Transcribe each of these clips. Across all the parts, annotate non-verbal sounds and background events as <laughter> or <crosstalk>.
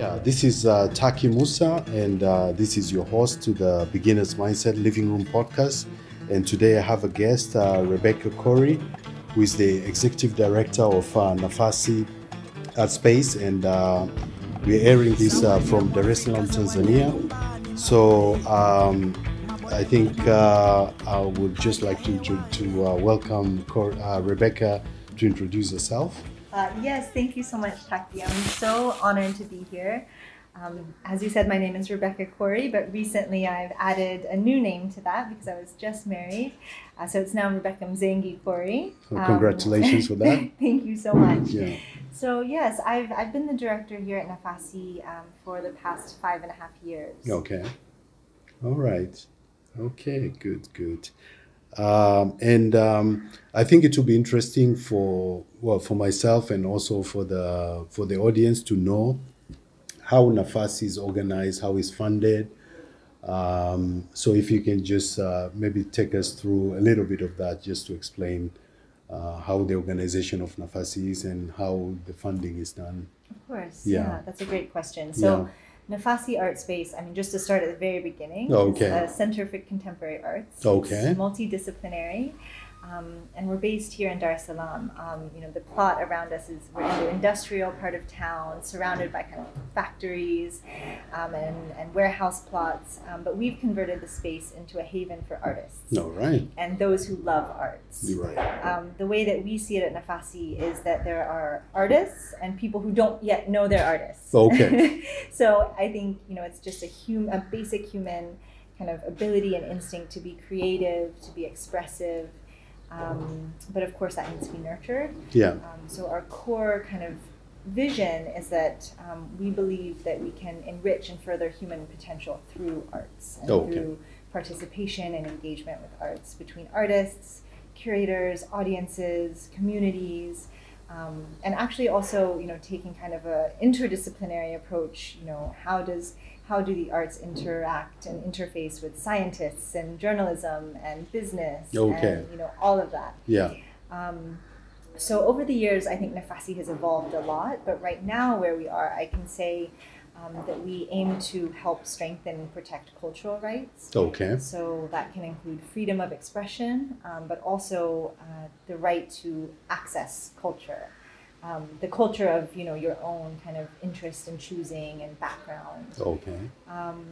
Yeah, this is uh, Taki Musa, and uh, this is your host to the Beginner's Mindset Living Room podcast. And today I have a guest, uh, Rebecca Corey, who is the executive director of uh, Nafasi Art Space, and uh, we're airing this uh, from Dar es Salaam, Tanzania. So um, I think I would just like to to, to welcome Cor- Rebecca to introduce herself. Uh, yes, thank you so much, Taki. I'm so honored to be here. Um, as you said, my name is Rebecca Corey, but recently I've added a new name to that because I was just married. Uh, so it's now Rebecca Mzengi Corey. So congratulations for that. <laughs> thank you so much. Yeah. So yes, I've, I've been the director here at Nafasi um, for the past five and a half years. Okay. All right. Okay. Good. Good. Um, and um, I think it will be interesting for well for myself and also for the for the audience to know how Nafasi is organized, how it's funded. Um, so if you can just uh, maybe take us through a little bit of that, just to explain uh, how the organization of Nafasi is and how the funding is done. Of course. Yeah. Yeah, that's a great question. So, Nafasi Art Space, I mean, just to start at the very beginning, Okay. a uh, Center for Contemporary Arts. Okay. It's multidisciplinary. Um, and we're based here in Dar es Salaam. Um, you know, the plot around us is we're in the industrial part of town, surrounded by kind of factories um, and, and warehouse plots. Um, but we've converted the space into a haven for artists All right. and those who love arts. You're right. Um, the way that we see it at Nafasi is that there are artists and people who don't yet know they're artists. Okay. <laughs> so I think you know it's just a hum- a basic human kind of ability and instinct to be creative, to be expressive. Um, but of course, that needs to be nurtured. Yeah. Um, so our core kind of vision is that um, we believe that we can enrich and further human potential through arts and Okay. through participation and engagement with arts between artists, curators, audiences, communities. Um, and actually also you know taking kind of a interdisciplinary approach you know how does how do the arts interact and interface with scientists and journalism and business Okay. and you know all of that Yeah. um, so over the years, I think Nafasi has evolved a lot. But right now, where we are, I can say um, that we aim to help strengthen and protect cultural rights. Okay. So that can include freedom of expression, um, but also uh, the right to access culture. Um, the culture of you know your own kind of interest and choosing and background. Okay. Um,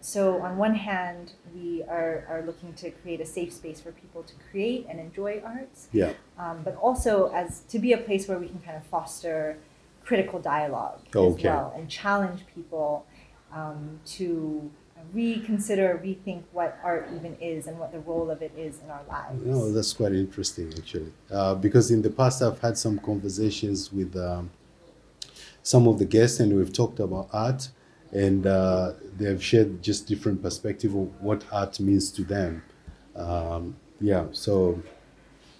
so on one hand, we are, are looking to create a safe space for people to create and enjoy arts, Yeah. um, but also as to be a place where we can kind of foster critical dialogue Okay. as well and challenge people um, to reconsider, rethink what art even is and what the role of it is in our lives. No, that's quite interesting actually, uh, because in the past I've had some conversations with um, some of the guests, and we've talked about art, and uh, they've shared just different perspective of what art means to them. Um, yeah, so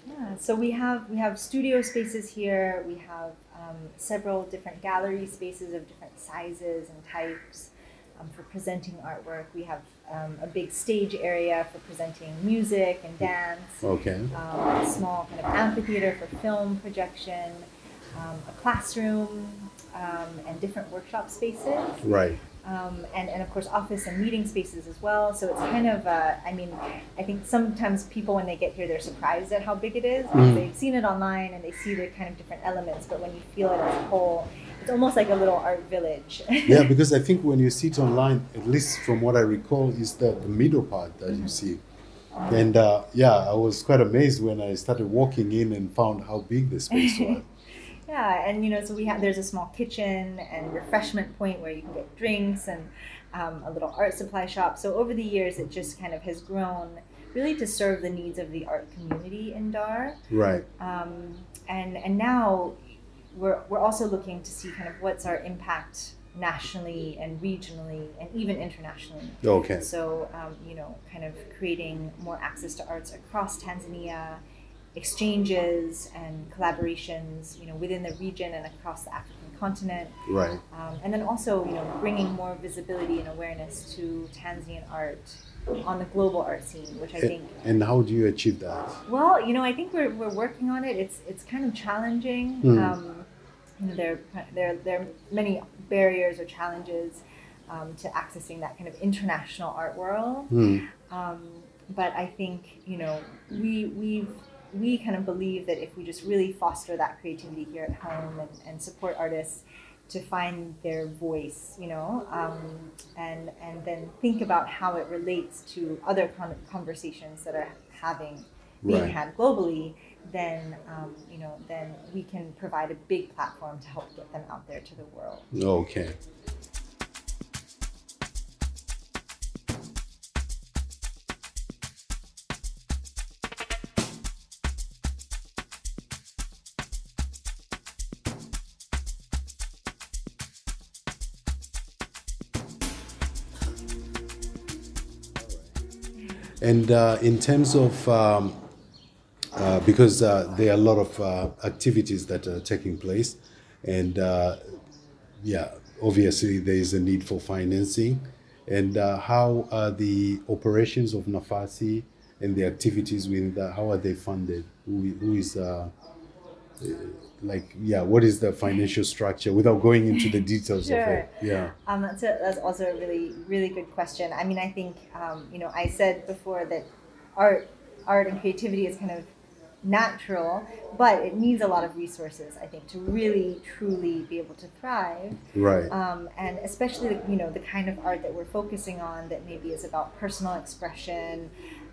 Yeah, so we have we have studio spaces here. We have um, several different gallery spaces of different sizes and types um, for presenting artwork. We have um, a big stage area for presenting music and dance. okay, Um, a small kind of amphitheater for film projection. Um, a classroom um, and different workshop spaces right, um, and, and of course office and meeting spaces as well. So it's kind of, uh, I mean, I think sometimes people when they get here, they're surprised at how big it is because Mm. they've seen it online and they see the kind of different elements, but when you feel it as a whole, it's almost like a little art village. <laughs> yeah, because I think when you see it online, at least from what I recall, is the, the middle part that you see. And uh, yeah, I was quite amazed when I started walking in and found how big the space was. <laughs> Yeah, and you know, so we have there's a small kitchen and refreshment point where you can get drinks and um, a little art supply shop. So over the years, it just kind of has grown really to serve the needs of the art community in Dar. Right, Um, and and now we're we're also looking to see kind of what's our impact nationally and regionally and even internationally. okay, So, um, you know, kind of creating more access to arts across Tanzania, exchanges and collaborations, you know, within the region and across the African continent. right. Um, and then also, you know, bringing more visibility and awareness to Tanzanian art on the global art scene, which I think And how do you achieve that? well, you know, I think we're, we're working on it. It's it's kind of challenging. Mm. Um, you know, there, there, there are many barriers or challenges um, to accessing that kind of international art world. Mm. Um, but I think you know we we we kind of believe that if we just really foster that creativity here at home and, and support artists to find their voice, you know, um, and and then think about how it relates to other con- conversations that are having being Right. had globally, then um, you know, then we can provide a big platform to help get them out there to the world. Okay. And uh, in terms of, um, uh, because uh, there are a lot of uh, activities that are taking place, and uh, yeah, obviously there is a need for financing. And uh, how are the operations of Nafasi and the activities within that? How are they funded? Who, who is like yeah? What is the financial structure? Without going into the details of it, yeah. Um, that's a, that's also a really really good question. I mean, I think um, you know I said before that art art and creativity is kind of natural, but it needs a lot of resources. I think to really truly be able to thrive, Right. um, and especially you know the kind of art that we're focusing on that maybe is about personal expression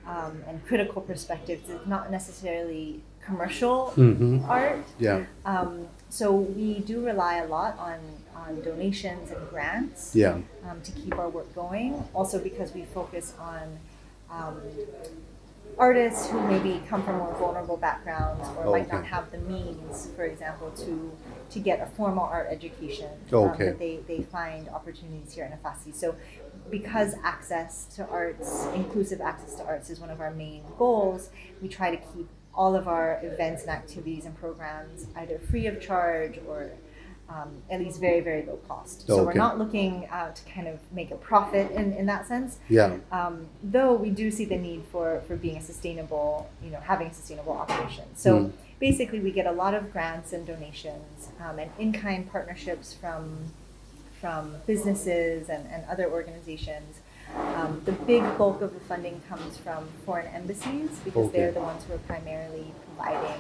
um, and critical perspectives. is not necessarily commercial Mhm. art. Yeah. Um, so we do rely a lot on, on donations and grants Yeah. um, to keep our work going. Also because we focus on um, artists who maybe come from more vulnerable backgrounds or might not have the means, for example, to to get a formal art education. Okay. that they, they find opportunities here in Nafasi. So because access to arts, inclusive access to arts is one of our main goals, we try to keep all of our events and activities and programs either free of charge or um, at least very, very low cost. So we're not looking uh, to kind of make a profit in, in that sense. Yeah. Um, though we do see the need for, for being a sustainable, you know, having a sustainable operation. So Mm. basically, we get a lot of grants and donations um, and in-kind partnerships from from businesses and, and other organizations. Um, the big bulk of the funding comes from foreign embassies because Okay. they're the ones who are primarily providing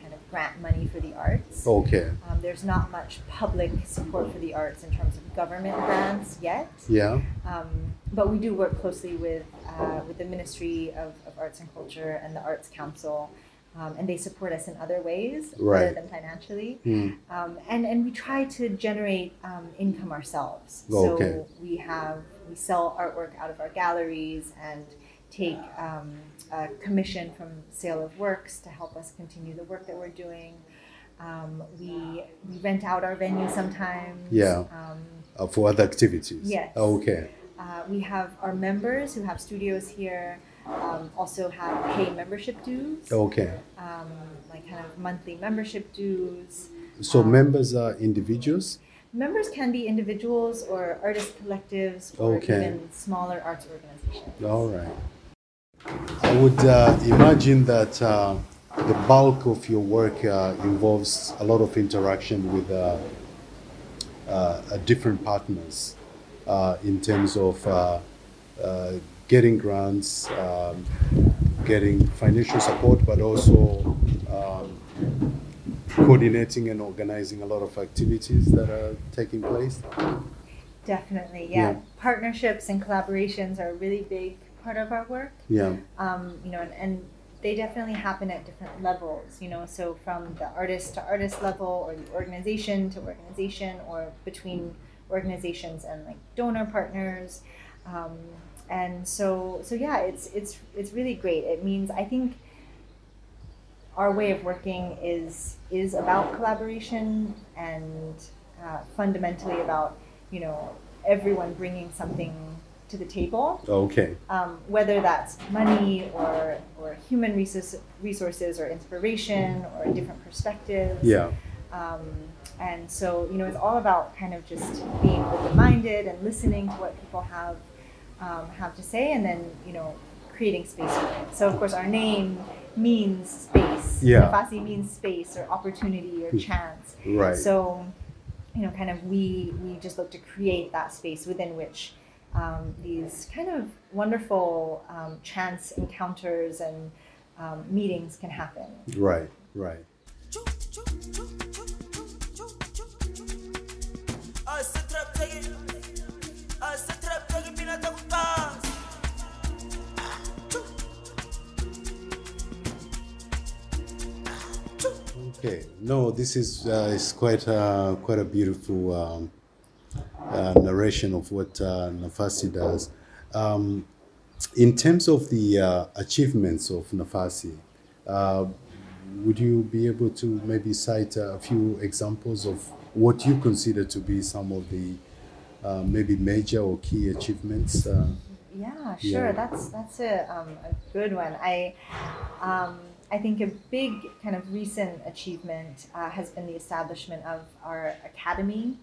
kind of grant money for the arts. Okay. Um, there's not much public support for the arts in terms of government grants yet. Yeah. Um, but we do work closely with, uh, with the Ministry of, of Arts and Culture and the Arts Council, um, and they support us in other ways Right. other than financially. Mm. Um, and, and we try to generate um, income ourselves. Okay. So we have we sell artwork out of our galleries and take um, a commission from sale of works to help us continue the work that we're doing. Um, we we rent out our venue sometimes. Yeah. Um, Uh, for other activities. Yes. Okay. uh, we have our members who have studios here um, also have pay membership dues, Okay. um, like kind of monthly membership dues. So Um, members are individuals. Members can be individuals or artist collectives or Okay. even smaller arts organizations. All right. I would uh, imagine that uh, the bulk of your work uh, involves a lot of interaction with uh, uh, uh, different partners uh, in terms of uh, uh, getting grants, um, getting financial support, but also um, coordinating and organizing a lot of activities that are taking place. Definitely, yeah. Yeah. Partnerships and collaborations are a really big part of our work. Yeah. um, you know, and, and they definitely happen at different levels, you know, so from the artist to artist level or the organization to organization or between organizations and like donor partners. Um, and so, so yeah, it's, it's, it's really great. It means, I think our way of working is, is about collaboration and uh, fundamentally about, you know, everyone bringing something to the table Okay. um, whether that's money or, or human resource, resources or inspiration or different perspectives. Yeah. Um, and so, you know, it's all about kind of just being open minded and listening to what people have, um, have to say and then, you know, creating space for it. So, of course, our name means space. Yeah. Nafasi means space or opportunity or chance. Right. So, you know, kind of we we just look to create that space within which um, these kind of wonderful um, chance encounters and um, meetings can happen. Right. Right. Okay. No, this is uh, is quite uh, quite a beautiful um, uh, narration of what uh, Nafasi does. Um, in terms of the uh, achievements of Nafasi, uh, would you be able to maybe cite a few examples of what you consider to be some of the uh, maybe major or key achievements? Uh, Yeah, sure. Yeah. That's that's a, um, a good one. I um, I think a big kind of recent achievement uh, has been the establishment of our academy.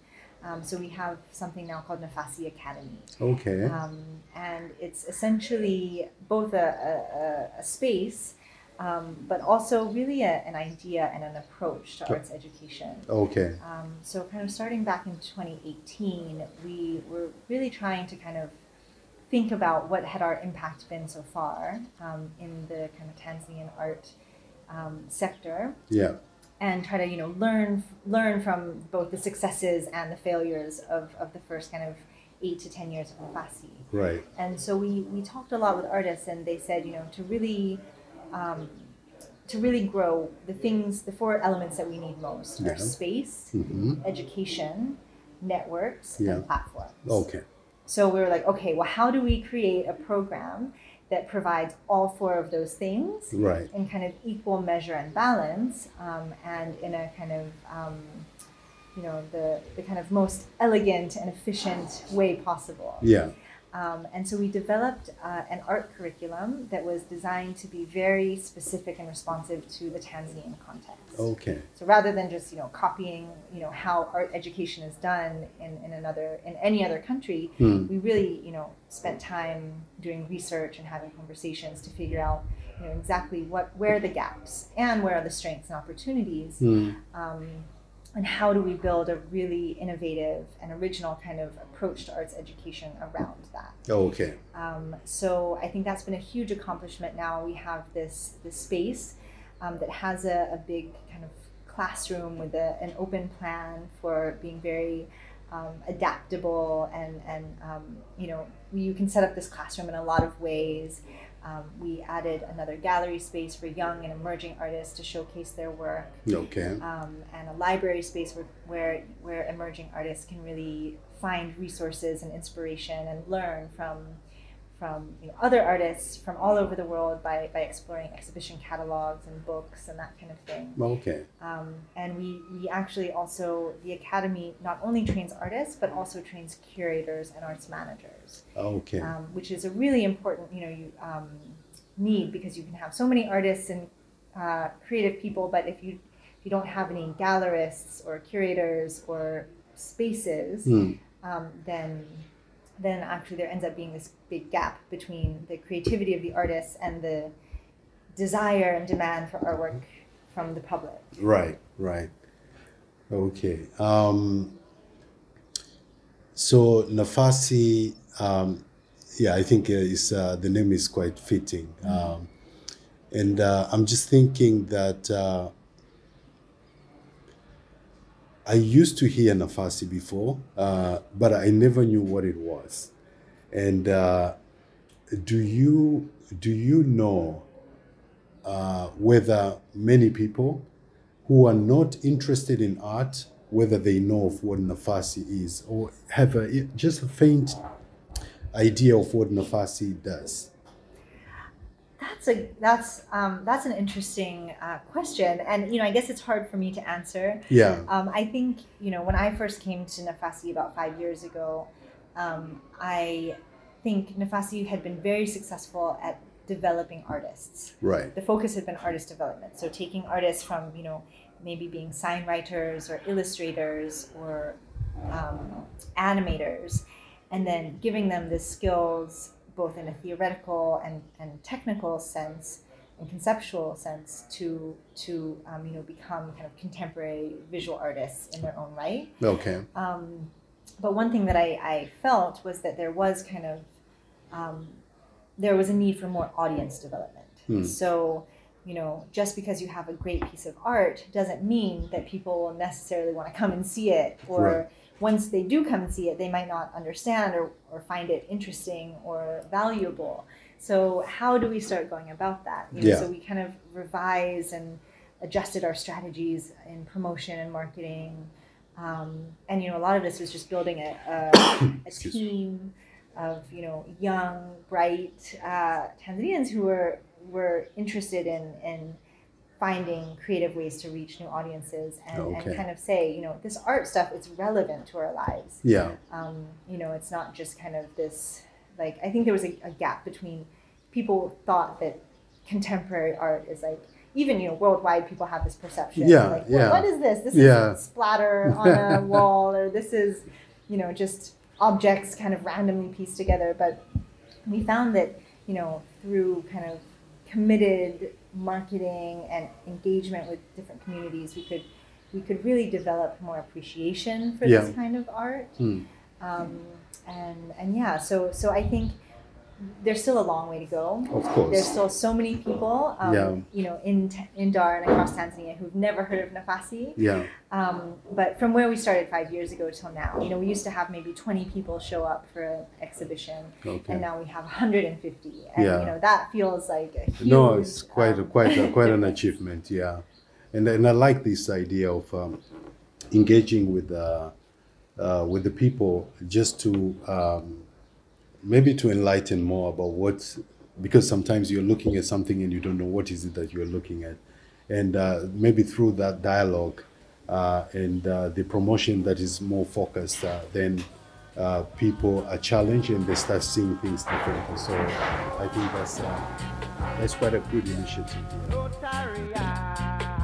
Um, so we have something now called Nafasi Academy, okay. um, and it's essentially both a, a, a- space, um, but also really a, an idea and an approach to arts education. Okay. Um, so, kind of starting back in 2018, we were really trying to kind of think about what had our impact been so far um, in the kind of Tanzanian art um, sector, Yeah. and try to you know learn learn from both the successes and the failures of, of the first kind of eight to ten years of Nafasi. Right. And so we, we talked a lot with artists, and they said, you know, to really um, to really grow, the things, the four elements that we need most Yeah. are space, hmm education, networks, Yeah. and platforms. Okay. So we were like, okay, well, how do we create a program that provides all four of those things Right. in kind of equal measure and balance, um, and in a kind of um, you know the the kind of most elegant and efficient way possible. Yeah. Um, and so we developed uh, an art curriculum that was designed to be very specific and responsive to the Tanzanian context. Okay. So rather than just you know copying you know how art education is done in, in another in any other country, Hmm. we really you know spent time doing research and having conversations to figure out you know exactly what where are the gaps and where are the strengths and opportunities Hmm. um, and how do we build a really innovative and original kind of approach to arts education around that Oh, Okay. um, so I think that's been a huge accomplishment. Now we have this this space um, that has a, a big kind of classroom with a, an open plan for being very um, adaptable and and um, you know you can set up this classroom in a lot of ways. Um, we added another gallery space for young and emerging artists to showcase their work Okay. um, and a library space where, where where emerging artists can really find resources and inspiration and learn from from you know, other artists from all over the world by, by exploring exhibition catalogs and books and that kind of thing. Okay. Um, and we, we actually also, the Academy not only trains artists, but also trains curators and arts managers Okay. um, which is a really important you know you um, need because you can have so many artists and uh, creative people but if you if you don't have any gallerists or curators or spaces um, then then actually there ends up being this big gap between the creativity of the artists and the desire and demand for artwork from the public Right. Right. Okay. Um, so Nafasi, um, yeah, I think uh, is uh, the name is quite fitting, um, and uh, I'm just thinking that uh, I used to hear Nafasi before, uh, but I never knew what it was. And uh, do you do you know uh, whether many people who are not interested in art, whether they know of what Nafasi is or have a, just a faint idea of what Nafasi does? That's a that's um, that's an interesting uh, question, and you know I guess it's hard for me to answer. Yeah. Um, I think you know when I first came to Nafasi about five years ago, um, I think Nafasi had been very successful at developing artists. Right. The focus had been artist development, so taking artists from you know maybe being sign writers or illustrators or um, animators, and then giving them the skills both in a theoretical and, and technical sense and conceptual sense to to um, you know become kind of contemporary visual artists in their own right. Okay. Um, but one thing that I, I felt was that there was kind of um, there was a need for more audience development. Hmm. So you know, just because you have a great piece of art doesn't mean that people will necessarily want to come and see it or Right. once they do come and see it they might not understand or, or find it interesting or valuable so how do we start going about that you know, Yeah. so we kind of revise and adjusted our strategies in promotion and marketing um, and you know a lot of this was just building a, a, a <coughs> team of you know young bright uh, Tanzanians who were were interested in in finding creative ways to reach new audiences and, Okay. and kind of say you know this art stuff it's relevant to our lives Yeah. um, you know it's not just kind of this like i think there was a, a gap between people thought that contemporary art is like even you know worldwide people have this perception Yeah, like yeah. what is this this Yeah. is splatter on a <laughs> wall or this is you know just objects kind of randomly pieced together but we found that you know through kind of committed marketing and engagement with different communities we could we could really develop more appreciation for Yeah. this kind of art Hmm. um, and and yeah so so i think there's still a long way to go Of course. there's still so many people um, Yeah. you know in in dar and across tanzania who've never heard of nafasi Yeah. um, but from where we started five years ago till now, you know, we used to have maybe 20 people show up for an exhibition, Okay. and now we have 150. And, Yeah. you know, that feels like a huge. No, it's quite a, um, quite a, quite an achievement. Yeah, and and I like this idea of um, engaging with uh, uh, with the people just to um, maybe to enlighten more about what because sometimes you're looking at something and you don't know what is it that you're looking at, and uh, maybe through that dialogue uh, and uh, the promotion that is more focused, uh, then. Uh, people are challenged and they start seeing things differently. So I think that's uh, that's quite a good initiative. Yeah.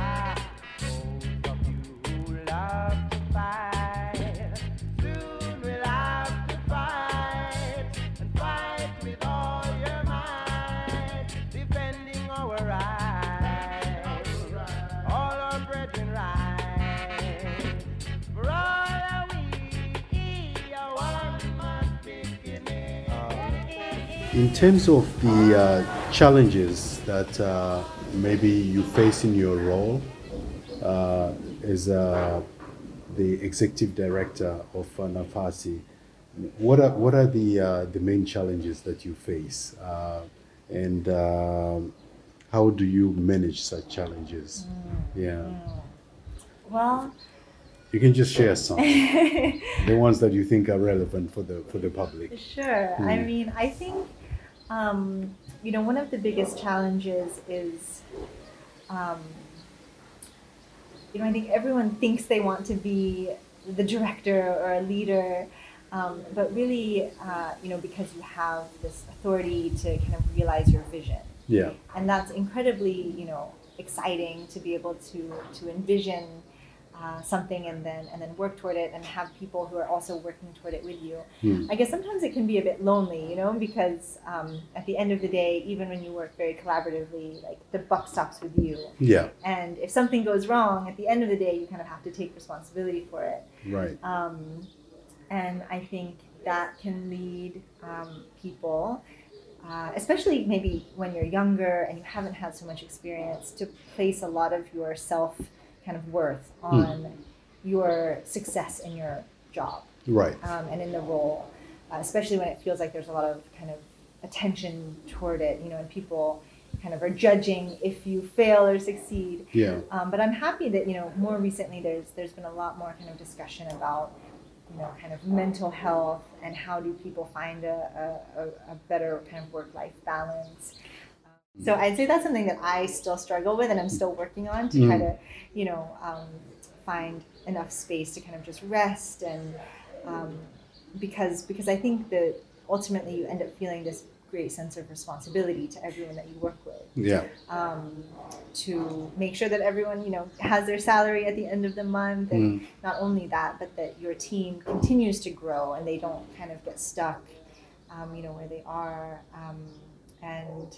In terms of the uh, challenges that uh, maybe you face in your role uh, as uh, the executive director of uh, Nafasi, what are what are the uh, the main challenges that you face, uh, and um how do you manage such challenges? Yeah, Well, you can just share some, <laughs> the ones that you think are relevant for the for the public. Sure. I Hmm. mean, I think, um, you know, one of the biggest challenges is, um, you know, I think everyone thinks they want to be the director or a leader, um, but really, uh, you know, because you have this authority to kind of realize your vision. Yeah, and that's incredibly you know exciting to be able to to envision uh, something and then and then work toward it and have people who are also working toward it with you Hmm. i guess sometimes it can be a bit lonely you know because um, at the end of the day even when you work very collaboratively like the buck stops with you yeah, and if something goes wrong at the end of the day you kind of have to take responsibility for it right. um, and I think that can lead um, people, uh, especially maybe when you're younger and you haven't had so much experience, to place a lot of your self kind of worth on your success in your job Right. um, and in the role, uh, especially when it feels like there's a lot of kind of attention toward it, you know, and people kind of are judging if you fail or succeed. Yeah. Um, but I'm happy that you know more recently there's there's been a lot more kind of discussion about you know kind of mental health and how do people find a, a, a- a better kind of work life balance. So I'd say that's something that I still struggle with and I'm still working on to try Mm. to you know um, find enough space to kind of just rest and um, because because I think that ultimately you end up feeling this great sense of responsibility to everyone that you work with Yeah. um, to make sure that everyone you know has their salary at the end of the month and Mm. not only that but that your team continues to grow and they don't kind of get stuck um, you know where they are um, and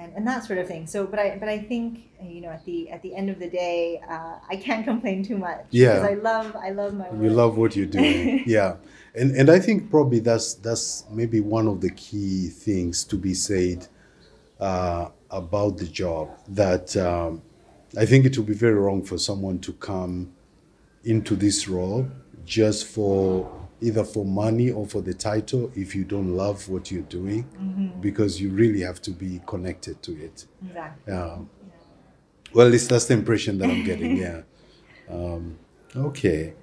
and, and that sort of thing. So, but I but I think you know at the at the end of the day, uh, I can't complain too much. Yeah. because I love I love my work. You love what you're doing, <laughs> yeah, and and I think probably that's that's maybe one of the key things to be said uh, about the job. That um, I think it would be very wrong for someone to come into this role just for either for money or for the title if you don't love what you're doing, because you really have to be connected to it. exactly. Um, well, at least that's the impression that I'm getting. <laughs> Yeah. Um, okay.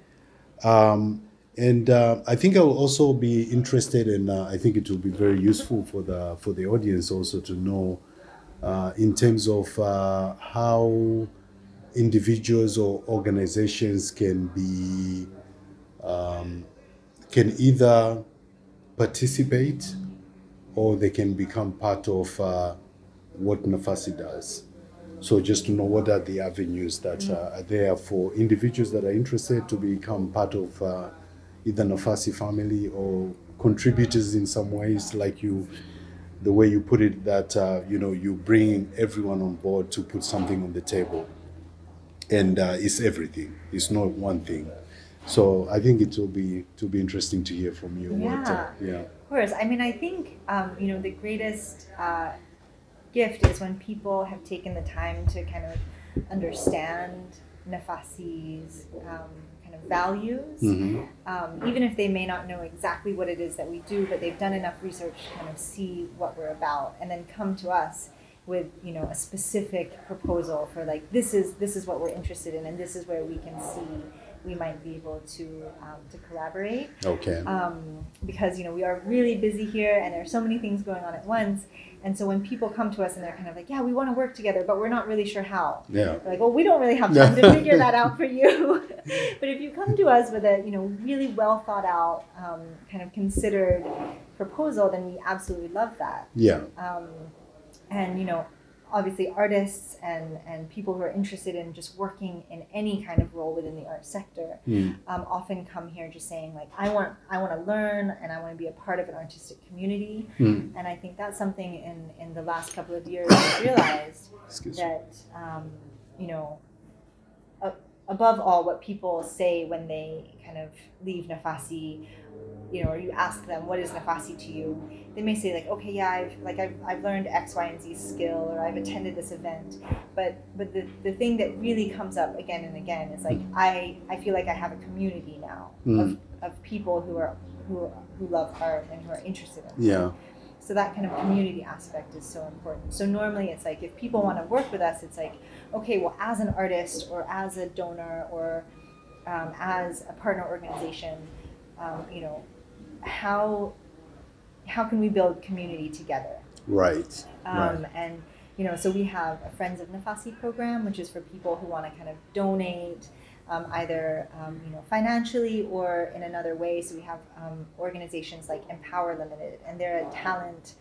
Um, and uh, I think I will also be interested in. Uh, I think it will be very useful for the for the audience also to know, uh, in terms of uh, how individuals or organizations can be um, can either participate or they can become part of uh, what Nafasi does. So just to know what are the avenues that uh, are there for individuals that are interested to become part of uh, either Nafasi family or contributors in some ways, like you, the way you put it, that uh, you know you bring everyone on board to put something on the table, and uh, it's everything. It's not one thing. So I think it will be to be interesting to hear from you. what, uh, yeah. Of course. I mean, I think um, you know the greatest uh, gift is when people have taken the time to kind of understand Nafasi's um, kind of values, Mhm. um, even if they may not know exactly what it is that we do, but they've done enough research to kind of see what we're about, and then come to us with you know a specific proposal for like this is this is what we're interested in, and this is where we can see we might be able to um, to collaborate Okay. um, because you know we are really busy here and there are so many things going on at once and so when people come to us and they're kind of like yeah we want to work together but we're not really sure how yeah. they're like well we don't really have <laughs> time to figure that out for you <laughs> but if you come to us with a you know really well thought out um, kind of considered proposal then we absolutely love that Yeah. um, and you know obviously artists and and people who are interested in just working in any kind of role within the art sector Mm. um, often come here just saying like I want I want to learn and I want to be a part of an artistic community Mm. and I think that's something in in the last couple of years I've realized Excuse that um, you know above all what people say when they kind of leave Nafasi you know or you ask them what is Nafasi to you they may say like okay yeah I've like I've, I've learned X Y and Z skill or I've attended this event but but the, the thing that really comes up again and again is like I I feel like I have a community now mm. of, of people who are who who love art and who are interested in art. Yeah. So that kind of community aspect is so important. So normally it's like if people want to work with us, it's like, okay, well, as an artist or as a donor or um, as a partner organization, um, you know, how how can we build community together? Right. Um, right. And you know, so we have a Friends of Nafasi program, which is for people who want to kind of donate, um, either um, you know financially or in another way. So we have um, organizations like Empower Limited, and they're a talent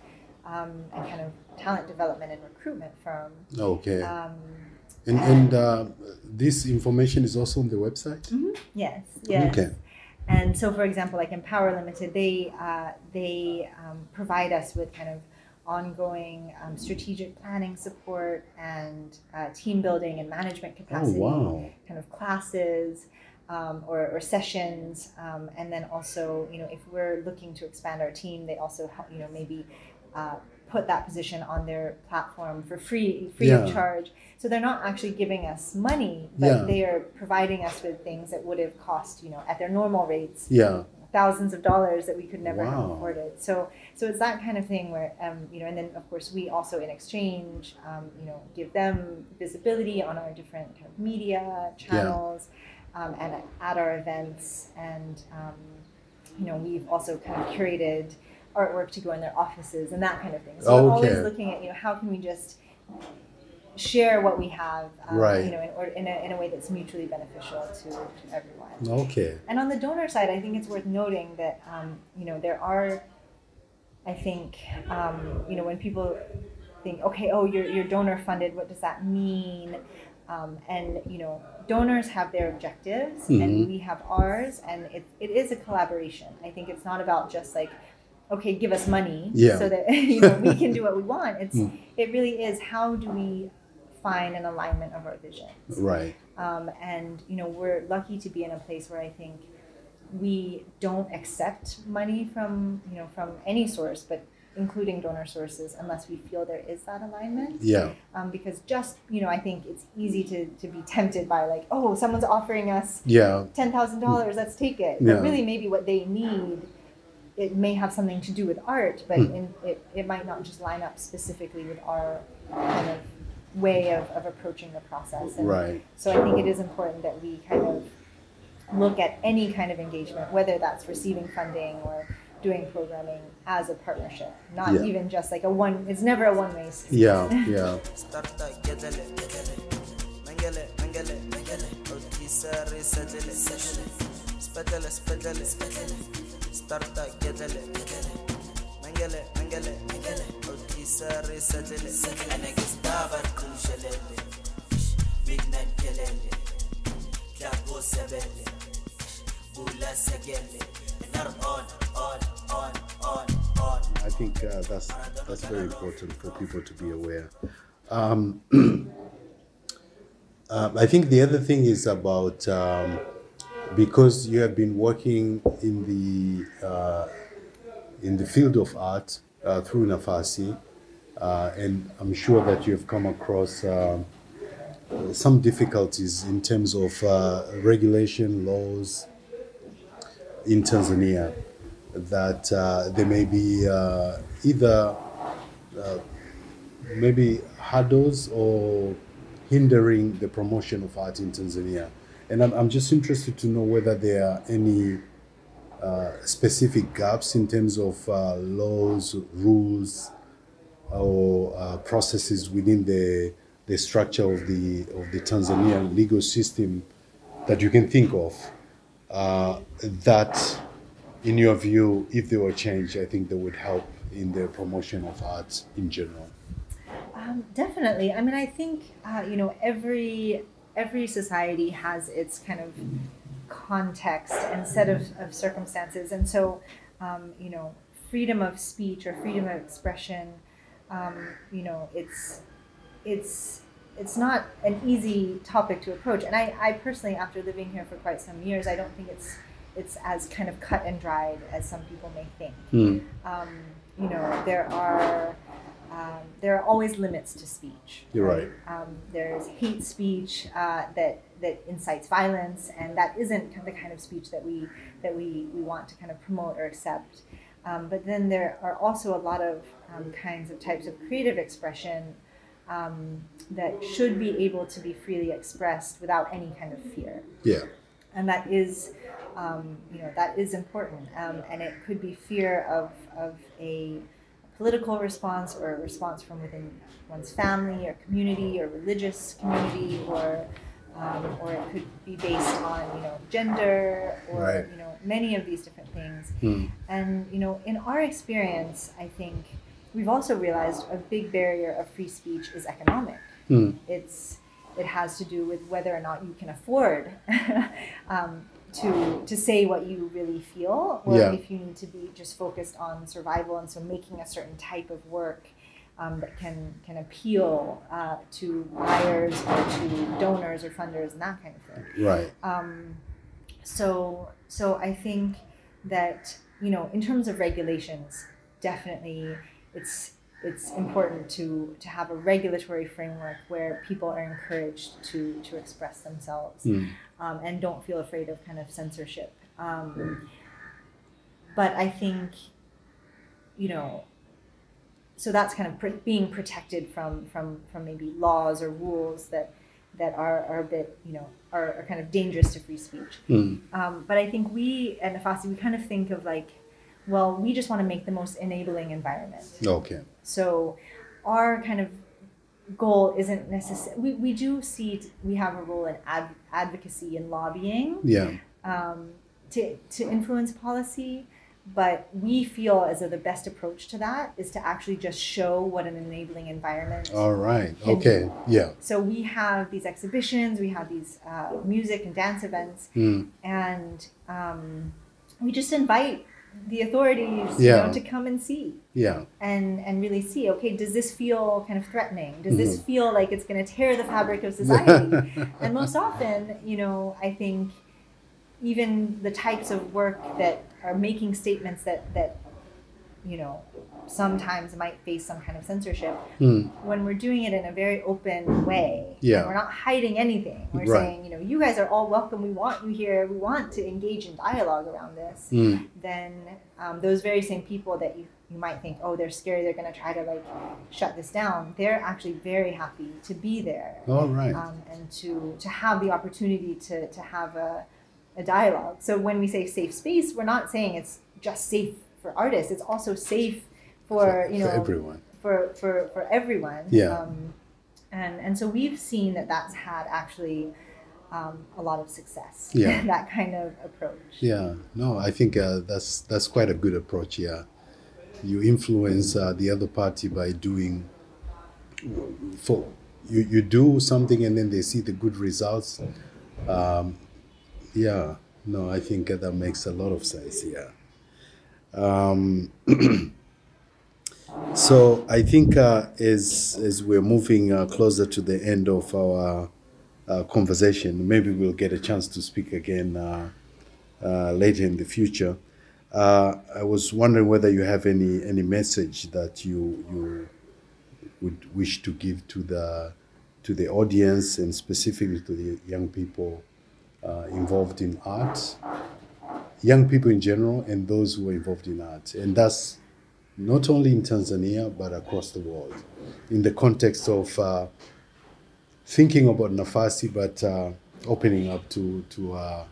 um, and kind of talent development and recruitment firm. Okay. And and uh, this information is also on the website. Yes, yes. Okay. And so, for example, like Empower Limited, they uh, they um, provide us with kind of ongoing um, strategic planning support and uh, team building and management Oh capacity, wow. kind of classes um, or, or sessions, um, and then also, you know, if we're looking to expand our team, they also help, you know, maybe. Uh, put that position on their platform for free free Yeah. of charge so they're not actually giving us money but Yeah. they are providing us with things that would have cost you know at their normal rates Yeah. thousands of dollars that we could never have afforded so so it's that kind of thing where um, you know and then of course we also in exchange um, you know give them visibility on our different kind of media channels um, and at our events and um, you know we've also kind of curated artwork to go in their offices and that kind of thing so we're always looking at you know how can we just share what we have um, Right. you know in, or, in, a, in a way that's mutually beneficial to, to everyone Okay. and on the donor side, I think it's worth noting that um, you know there are, I think um, you know when people think, okay, oh, you're you're donor funded. What does that mean? Um, and you know, donors have their objectives, Mhm. and we have ours, and it, it is a collaboration. I think it's not about just like okay, give us money Yeah. so that <laughs> you know we can do what we want. It's Mm. it really is how do we find an alignment of our visions? Right. Um, and you know we're lucky to be in a place where I think we don't accept money from you know from any source, but including donor sources, unless we feel there is that alignment. Yeah. Um, because just you know I think it's easy to to be tempted by like oh someone's offering us Yeah. ten thousand dollars, let's take it. Yeah. But really, maybe what they need, it may have something to do with art, but Hmm. in, it, it might not just line up specifically with our kind of way of, of approaching the process. And Right. so I think it is important that we kind of look at any kind of engagement, whether that's receiving funding or doing programming as a partnership, not Yeah. even just like a one. It's never a one way. street. Yeah. Yeah. I think uh, that's that's very important for people to be aware. Um, <clears throat> uh, I think the other thing is about um, because you have been working in the uh, in the field of art uh, through Nafasi, uh, and I'm sure that you have come across um some difficulties in terms of uh, regulation laws in Tanzania that uh, there may be uh, either uh, maybe hurdles or hindering the promotion of art in Tanzania. And I'm, I'm just interested to know whether there are any uh, specific gaps in terms of uh, laws, rules, or uh, processes within the, the structure of the, of the Tanzanian legal system that you can think of uh, that, in your view, if they were changed, I think they would help in the promotion of arts in general. Um, definitely. I mean, I think uh, you know every every society has its kind of context and set of, of circumstances, and so um, you know, freedom of speech or freedom of expression, um, you know, it's it's it's not an easy topic to approach. And I, I personally, after living here for quite some years, I don't think it's it's as kind of cut and dried as some people may think Hmm. um, you know, there are um, there are always limits to speech. You're right. Um, there's hate speech uh, that that incites violence, and that isn't kind of the kind of speech that we that we, we want to kind of promote or accept. Um, but then there are also a lot of um, kinds of types of creative expression um, that should be able to be freely expressed without any kind of fear Yeah. and that is um, you know that is important um, and it could be fear of, of a political response or a response from within one's family or community or religious community or um, or it could be based on you know gender or Right. you know many of these different things Hmm. and you know in our experience i think we've also realized a big barrier of free speech is economic Hmm. it's it has to do with whether or not you can afford <laughs> um, to to say what you really feel, or Yeah. if you need to be just focused on survival, and so making a certain type of work um, that can can appeal uh, to buyers or to donors or funders and that kind of thing. Right. Um, so so I think that you know in terms of regulations, definitely it's it's important to to have a regulatory framework where people are encouraged to to express themselves Hmm. um, and don't feel afraid of kind of censorship. Um, but I think you know so that's kind of pr- being protected from from from maybe laws or rules that that are, are a bit you know are, are kind of dangerous to free speech Hmm. um, but I think we at Nafasi we kind of think of like well we just want to make the most enabling environment Okay. So our kind of goal isn't necessary we, we do see t- we have a role in ad- advocacy and lobbying Yeah. um, to, to influence policy but we feel as though the best approach to that is to actually just show what an enabling environment All right. Okay. Yeah. so we have these exhibitions we have these uh, music and dance events Hmm. and um, we just invite the authorities you know, to come and see Yeah. and and really see okay does this feel kind of threatening does this Mhm. feel like it's going to tear the fabric of <laughs> society and most often you know i think even the types of work that are making statements that that you know sometimes might face some kind of censorship Hmm. when we're doing it in a very open way Yeah. we're not hiding anything we're Right. saying you know you guys are all welcome we want you here we want to engage in dialogue around this Hmm. then um, those very same people that you, you might think, oh, they're scary, they're going to try to like shut this down, they're actually very happy to be there All right. um, and to, to have the opportunity to, to have a, a dialogue. So when we say safe space, we're not saying it's just safe for artists, it's also safe for, you know, for everyone. for, for, for everyone. Yeah. Um, and, and so we've seen that that's had actually um, a lot of success. Yeah. <laughs> that kind of approach. Yeah, no, I think uh, that's that's quite a good approach. Yeah, you influence uh, the other party by doing for you you do something and then they see the good results. Um, yeah, no, I think that makes a lot of sense. Yeah. Um, <clears throat> so I think uh, as as we're moving uh, closer to the end of our uh, conversation, maybe we'll get a chance to speak again uh, uh, later in the future. Uh, I was wondering whether you have any any message that you you would wish to give to the to the audience and specifically to the young people involved in art, young people in general, and those who are involved in art, and that's not only in Tanzania but across the world, in the context of uh, thinking about Nafasi, but uh, opening up to to uh,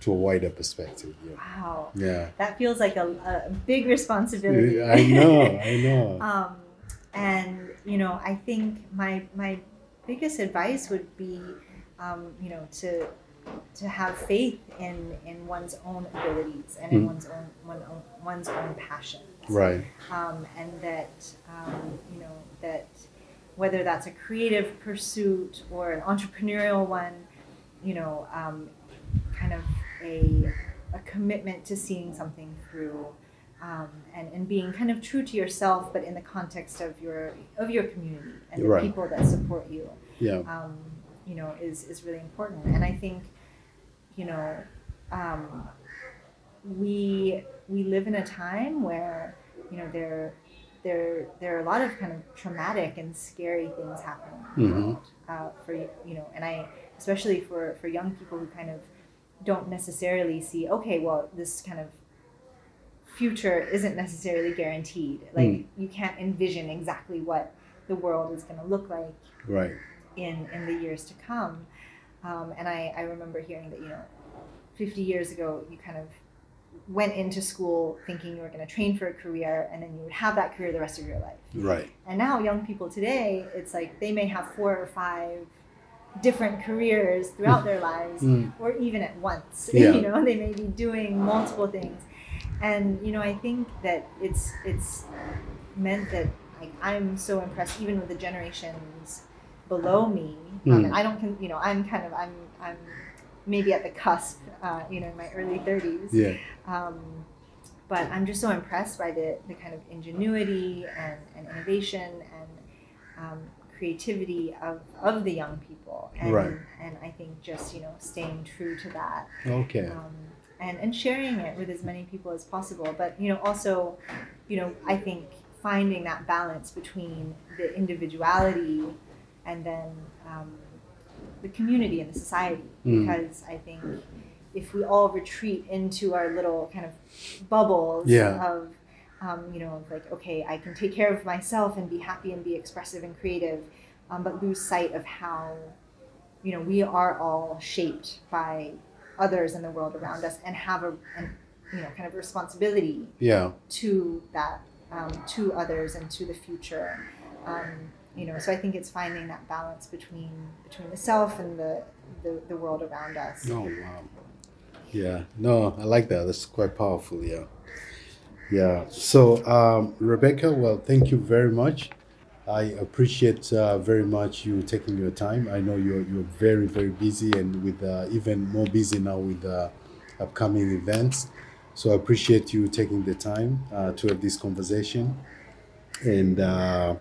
to a wider perspective. Yeah. Wow. Yeah. That feels like a, a big responsibility. I know, I <laughs> know. Um, and you know, I think my my biggest advice would be, um, you know, to to have faith in in one's own abilities and in Mm. one's own, one own one's own passions. Right. Um, and that um, you know that whether that's a creative pursuit or an entrepreneurial one, you know, um, kind of a a commitment to seeing something through. Um, and, and being kind of true to yourself, but in the context of your of your community and the Right. people that support you, Yeah. You know, is is really important. And I think, you know, um, we we live in a time where you know there there there are a lot of kind of traumatic and scary things happening Mhm. uh, for you know, and I especially for for young people who kind of don't necessarily see okay, well, this kind of future isn't necessarily guaranteed. Like Mm. you can't envision exactly what the world is going to look like Right. In in the years to come. Um, and I, I remember hearing that you know, 50 years ago, you kind of went into school thinking you were going to train for a career, and then you would have that career the rest of your life. Right. And now young people today, it's like they may have four or five different careers throughout their <laughs> lives, Mm. or even at once. <laughs> Yeah. you know, they may be doing multiple things. And you know, I think that it's it's meant that like I'm so impressed even with the generations below me. Mm. I don't, you know, I'm kind of I'm I'm maybe at the cusp, uh, you know, in my early 30s. Yeah. Um, but I'm just so impressed by the, the kind of ingenuity and, and innovation and um, creativity of, of the young people. And, Right. and I think just, you know, staying true to that Okay. um, and, and sharing it with as many people as possible. But, you know, also, you know, I think finding that balance between the individuality and then um, the community and the society. Mm. Because I think if we all retreat into our little kind of bubbles Yeah. of, um, you know, like, okay, I can take care of myself and be happy and be expressive and creative, um, but lose sight of how, you know, we are all shaped by others in the world around us and have a, an, you know, kind of responsibility Yeah. to that, um, to others and to the future. You know, so I think it's finding that balance between between the self and the the, the world around us. Oh wow. Yeah. No, I like that. That's quite powerful. Yeah. Yeah. So, um, Rebecca, well, thank you very much. I appreciate uh, very much you taking your time. I know you're you're very very busy and with uh, even more busy now with uh, upcoming events. So I appreciate you taking the time uh, to have this conversation. And uh,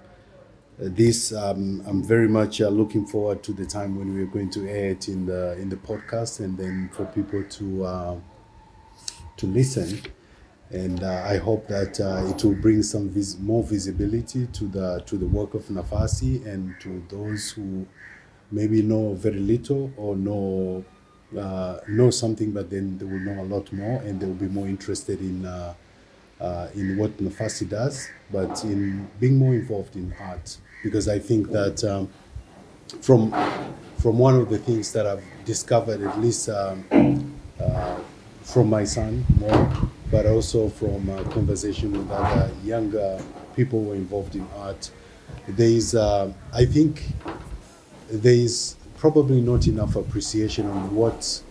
this, um, I'm very much uh, looking forward to the time when we're going to air it in the in the podcast, and then for people to uh, to listen. And uh, I hope that uh, it will bring some vis- more visibility to the to the work of Nafasi and to those who maybe know very little or know uh, know something, but then they will know a lot more, and they will be more interested in uh, in what Nafasi does, but in being more involved in art, because I think that um, from from one of the things that I've discovered, at least um, uh, from my son more, but also from uh, conversation with other younger people who are involved in art, there is, uh, I think, there is probably not enough appreciation on what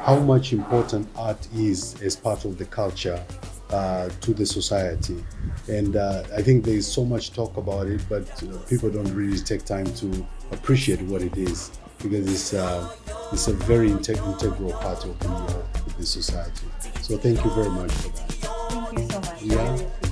how much important art is as part of the culture uh, to the society. And uh, I think there is so much talk about it, but uh, people don't really take time to appreciate what it is because it's, uh, it's a very integ- integral part of the, uh, of the society. So thank you very much for that. Thank you so much. Yeah.